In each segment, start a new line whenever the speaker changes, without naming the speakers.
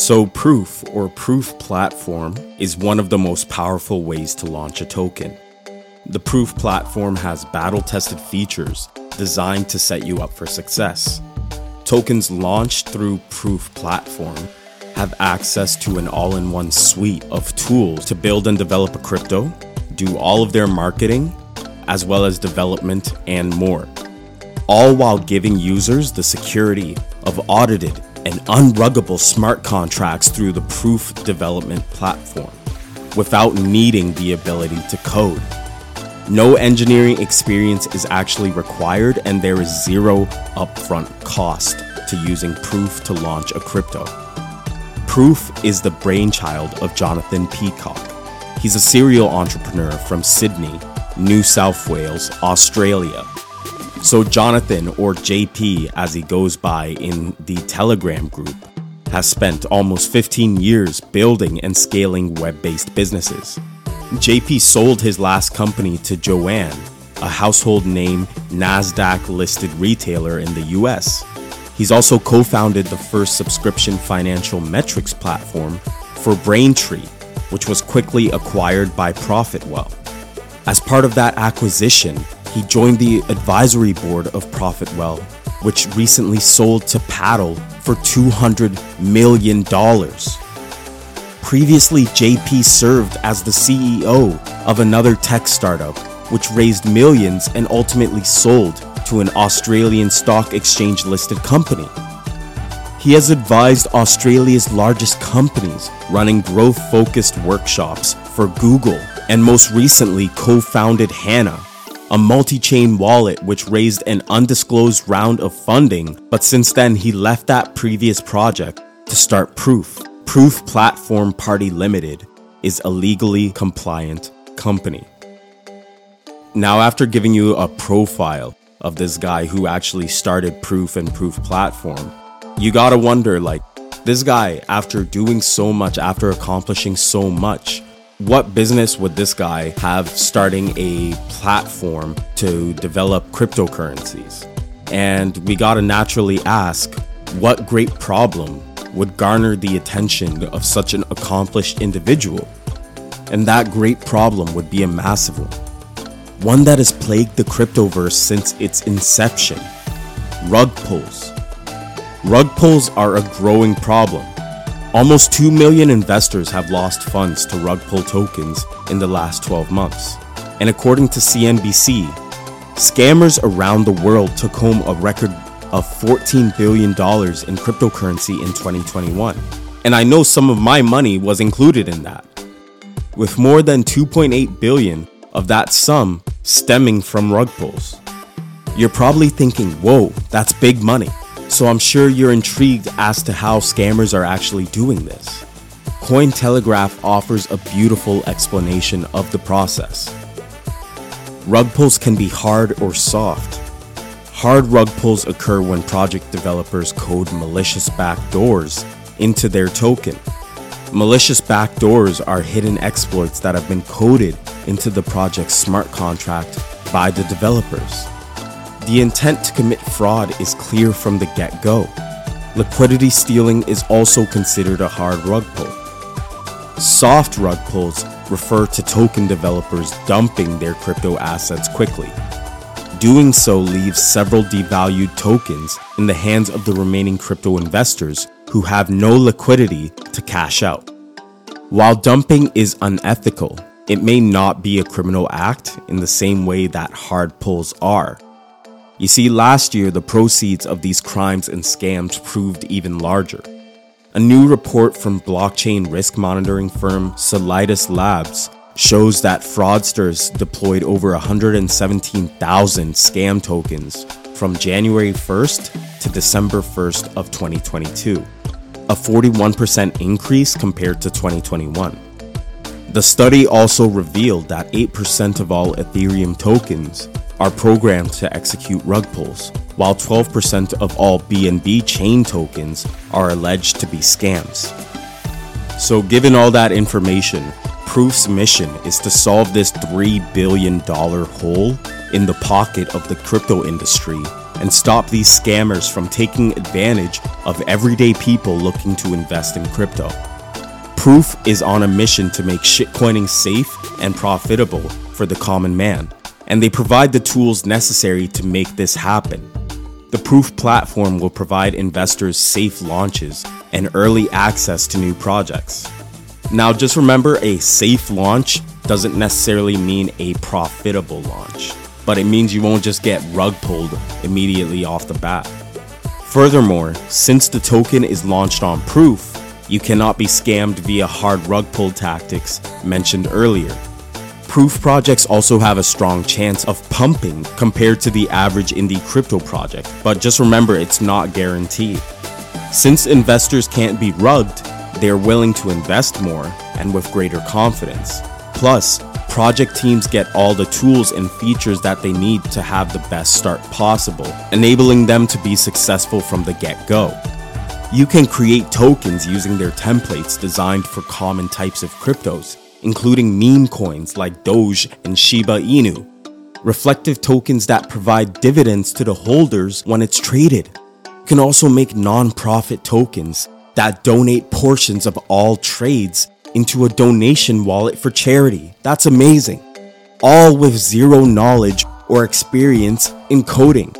So, Proof or Proof Platform is one of the most powerful ways to launch a token. The Proof platform has battle tested features designed to set you up for success. Tokens launched through Proof platform have access to an all in one suite of tools to build and develop a crypto, do all of their marketing, as well as development and more. All while giving users the security of audited and unruggable smart contracts through the Proof development platform without needing the ability to code. No engineering experience is actually required, and there is zero upfront cost to using Proof to launch a crypto. Proof is the brainchild of Jonathan Peacock. He's a serial entrepreneur from Sydney, New South Wales, Australia. So, Jonathan, or JP as he goes by in the Telegram group, has spent almost 15 years building and scaling web based businesses. JP sold his last company to JOANN, a household name NASDAQ listed retailer in the US. He's also co founded the first subscription financial metrics platform for Braintree, which was quickly acquired by Profitwell. As part of that acquisition, he joined the advisory board of Profitwell, which recently sold to Paddle for $200 million. Previously, JP served as the CEO of another tech startup, which raised millions and ultimately sold to an Australian stock exchange listed company. He has advised Australia's largest companies running growth focused workshops for Google and most recently co founded Hana, a multi chain wallet which raised an undisclosed round of funding, but since then he left that previous project to start Proof. Proof Platform Party Limited is a legally compliant company. Now, after giving you a profile of this guy who actually started Proof and Proof Platform, you gotta wonder like, this guy, after doing so much, after accomplishing so much, what business would this guy have starting a platform to develop cryptocurrencies? And we gotta naturally ask, what great problem would garner the attention of such an accomplished individual. And that great problem would be a massive one. One that has plagued the cryptoverse since its inception rug pulls. Rug pulls are a growing problem. Almost 2 million investors have lost funds to rug pull tokens in the last 12 months. And according to CNBC, scammers around the world took home a record of $14 billion in cryptocurrency in 2021. And I know some of my money was included in that. With more than 2.8 billion of that sum stemming from rug pulls. You're probably thinking, whoa, that's big money. So I'm sure you're intrigued as to how scammers are actually doing this. Cointelegraph offers a beautiful explanation of the process. Rug pulls can be hard or soft, Hard rug pulls occur when project developers code malicious backdoors into their token. Malicious backdoors are hidden exploits that have been coded into the project's smart contract by the developers. The intent to commit fraud is clear from the get go. Liquidity stealing is also considered a hard rug pull. Soft rug pulls refer to token developers dumping their crypto assets quickly Doing so leaves several devalued tokens in the hands of the remaining crypto investors who have no liquidity to cash out. While dumping is unethical, it may not be a criminal act in the same way that hard pulls are. You see, last year the proceeds of these crimes and scams proved even larger. A new report from blockchain risk monitoring firm Solidus Labs shows that fraudsters deployed over 117,000 scam tokens from January 1st to December 1st of 2022, a 41% increase compared to 2021. The study also revealed that 8% of all Ethereum tokens are programmed to execute rug pulls, while 12% of all BNB chain tokens are alleged to be scams. So, given all that information, Proof's mission is to solve this $3 billion hole in the pocket of the crypto industry and stop these scammers from taking advantage of everyday people looking to invest in crypto. Proof is on a mission to make shitcoining safe and profitable for the common man, and they provide the tools necessary to make this happen. The Proof platform will provide investors safe launches and early access to new projects. Now, just remember a safe launch doesn't necessarily mean a profitable launch, but it means you won't just get rug pulled immediately off the bat. Furthermore, since the token is launched on Proof, you cannot be scammed via hard rug pull tactics mentioned earlier. Proof projects also have a strong chance of pumping compared to the average indie crypto project, but just remember it's not guaranteed. Since investors can't be rugged, they're willing to invest more and with greater confidence. Plus, project teams get all the tools and features that they need to have the best start possible, enabling them to be successful from the get go. You can create tokens using their templates designed for common types of cryptos, including meme coins like Doge and Shiba Inu, reflective tokens that provide dividends to the holders when it's traded. You can also make non-profit tokens that donate portions of all trades into a donation wallet for charity. That's amazing. All with zero knowledge or experience in coding.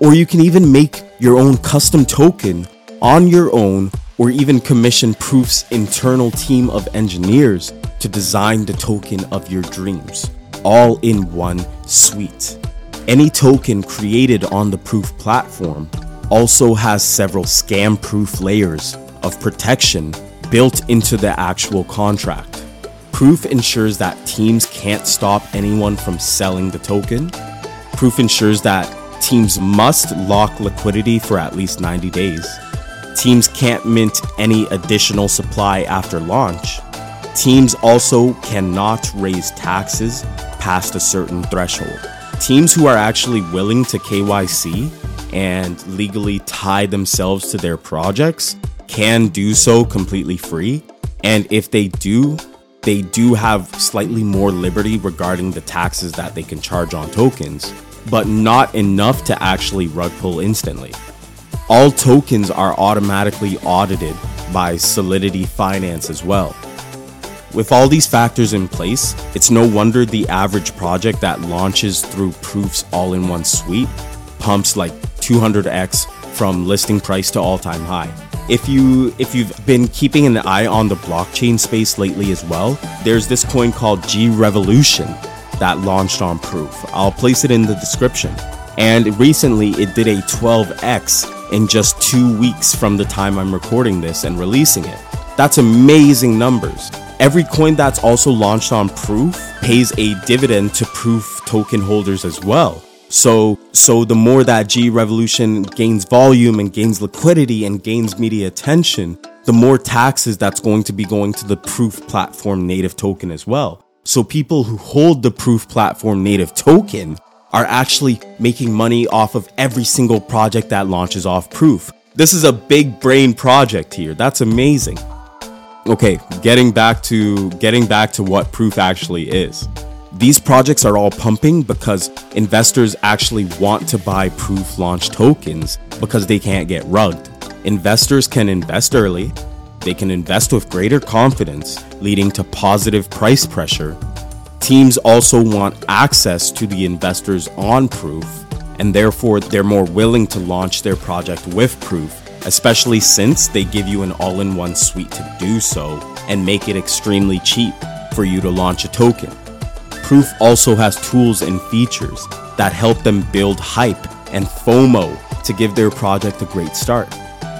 Or you can even make your own custom token on your own or even commission Proof's internal team of engineers to design the token of your dreams, all in one suite. Any token created on the Proof platform also has several scam proof layers of protection built into the actual contract. Proof ensures that teams can't stop anyone from selling the token. Proof ensures that teams must lock liquidity for at least 90 days. Teams can't mint any additional supply after launch. Teams also cannot raise taxes past a certain threshold. Teams who are actually willing to KYC and legally tie themselves to their projects can do so completely free. And if they do, they do have slightly more liberty regarding the taxes that they can charge on tokens, but not enough to actually rug pull instantly. All tokens are automatically audited by Solidity Finance as well. With all these factors in place, it's no wonder the average project that launches through Proof's all in one suite pumps like 200x from listing price to all time high. If you if you've been keeping an eye on the blockchain space lately as well, there's this coin called G Revolution that launched on Proof. I'll place it in the description. And recently it did a 12x in just 2 weeks from the time I'm recording this and releasing it. That's amazing numbers. Every coin that's also launched on Proof pays a dividend to Proof token holders as well. So, so the more that G Revolution gains volume and gains liquidity and gains media attention, the more taxes that's going to be going to the Proof platform native token as well. So people who hold the Proof platform native token are actually making money off of every single project that launches off Proof. This is a big brain project here. That's amazing okay, getting back to getting back to what proof actually is. These projects are all pumping because investors actually want to buy proof launch tokens because they can't get rugged. Investors can invest early, they can invest with greater confidence, leading to positive price pressure. Teams also want access to the investors on proof, and therefore they're more willing to launch their project with proof especially since they give you an all in one suite to do so and make it extremely cheap for you to launch a token. Proof also has tools and features that help them build hype and FOMO to give their project a great start.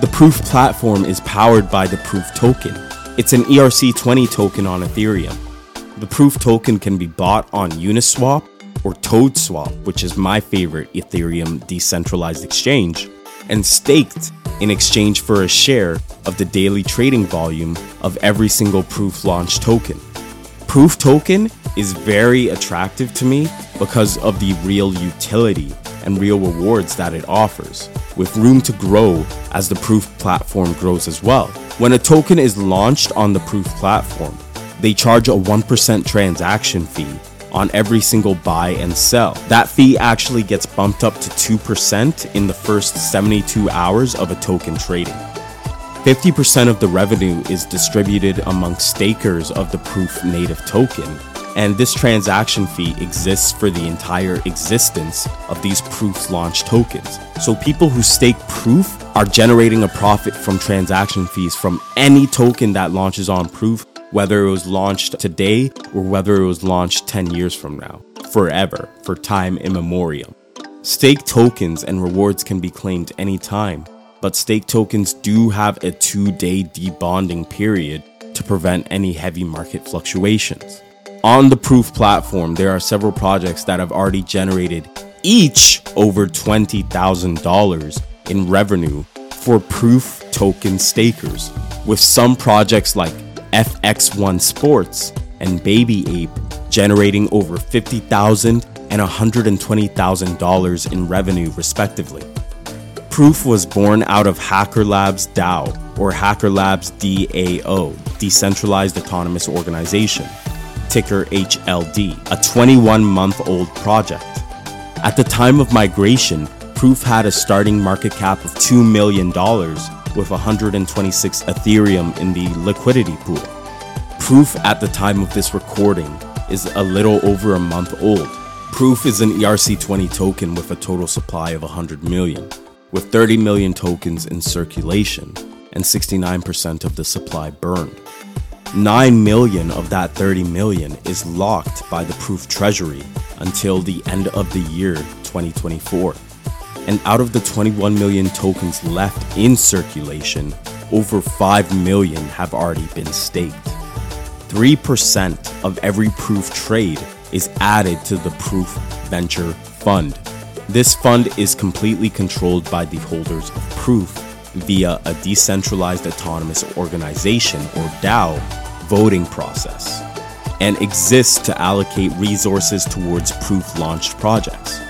The Proof platform is powered by the Proof token. It's an ERC20 token on Ethereum. The Proof token can be bought on Uniswap or ToadSwap, which is my favorite Ethereum decentralized exchange, and staked in exchange for a share of the daily trading volume of every single Proof launch token. Proof token is very attractive to me because of the real utility and real rewards that it offers, with room to grow as the Proof platform grows as well. When a token is launched on the Proof platform, they charge a 1% transaction fee on every single buy and sell. That fee actually gets bumped up to 2% in the first 72 hours of a token trading. 50% of the revenue is distributed among stakers of the Proof native token, and this transaction fee exists for the entire existence of these Proof launch tokens. So people who stake Proof are generating a profit from transaction fees from any token that launches on Proof, whether it was launched today or whether it was launched 10 years from now, forever, for time immemorial. Stake tokens and rewards can be claimed anytime, but stake tokens do have a two day debonding period to prevent any heavy market fluctuations. On the Proof platform, there are several projects that have already generated each over $20,000 in revenue for Proof token stakers, with some projects like FX1 Sports and Baby Ape generating over 50,000 and $120,000 in revenue, respectively. Proof was born out of Hacker Labs DAO, or Hacker Labs DAO, Decentralized Autonomous Organization, ticker HLD, a 21 month old project. At the time of migration, Proof had a starting market cap of $2 million with 126 Ethereum in the liquidity pool. Proof at the time of this recording is a little over a month old. Proof is an ERC20 token with a total supply of 100 million with 30 million tokens in circulation and 69% of the supply burned. 9 million of that 30 million is locked by the Proof Treasury until the end of the year 2024. And out of the 21 million tokens left in circulation, over 5 million have already been staked. 3% of every Proof trade is added to the Proof Venture Fund this fund is completely controlled by the holders of Proof via a decentralized autonomous organization or DAO voting process and exists to allocate resources towards Proof launched projects.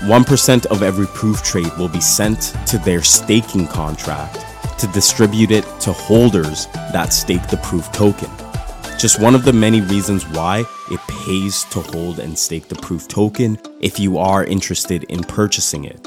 1% of every Proof trade will be sent to their staking contract to distribute it to holders that stake the Proof token. Just one of the many reasons why it pays to hold and stake the proof token if you are interested in purchasing it.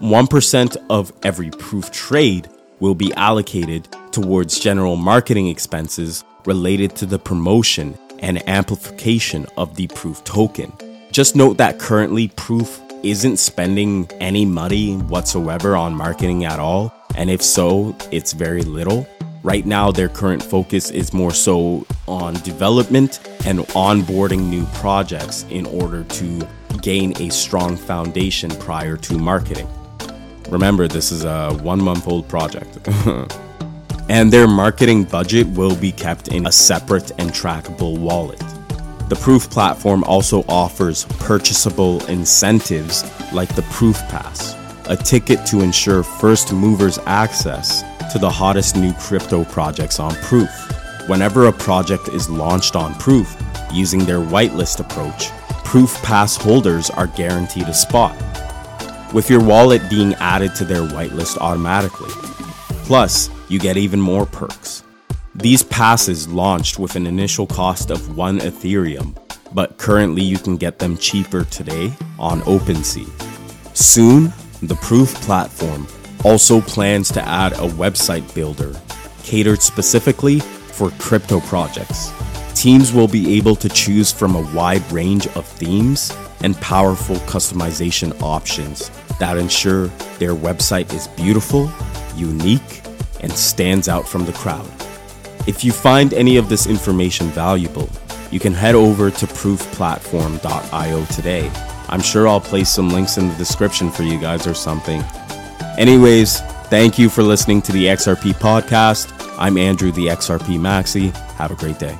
1% of every proof trade will be allocated towards general marketing expenses related to the promotion and amplification of the proof token. Just note that currently proof isn't spending any money whatsoever on marketing at all, and if so, it's very little. Right now, their current focus is more so on development and onboarding new projects in order to gain a strong foundation prior to marketing. Remember, this is a one month old project. and their marketing budget will be kept in a separate and trackable wallet. The Proof platform also offers purchasable incentives like the Proof Pass, a ticket to ensure first movers access to the hottest new crypto projects on Proof. Whenever a project is launched on Proof using their whitelist approach, Proof Pass holders are guaranteed a spot, with your wallet being added to their whitelist automatically. Plus, you get even more perks. These passes launched with an initial cost of 1 Ethereum, but currently you can get them cheaper today on OpenSea. Soon, the Proof platform also plans to add a website builder catered specifically for crypto projects. Teams will be able to choose from a wide range of themes and powerful customization options that ensure their website is beautiful, unique, and stands out from the crowd. If you find any of this information valuable, you can head over to proofplatform.io today. I'm sure I'll place some links in the description for you guys or something. Anyways, thank you for listening to the XRP podcast. I'm Andrew, the XRP Maxi. Have a great day.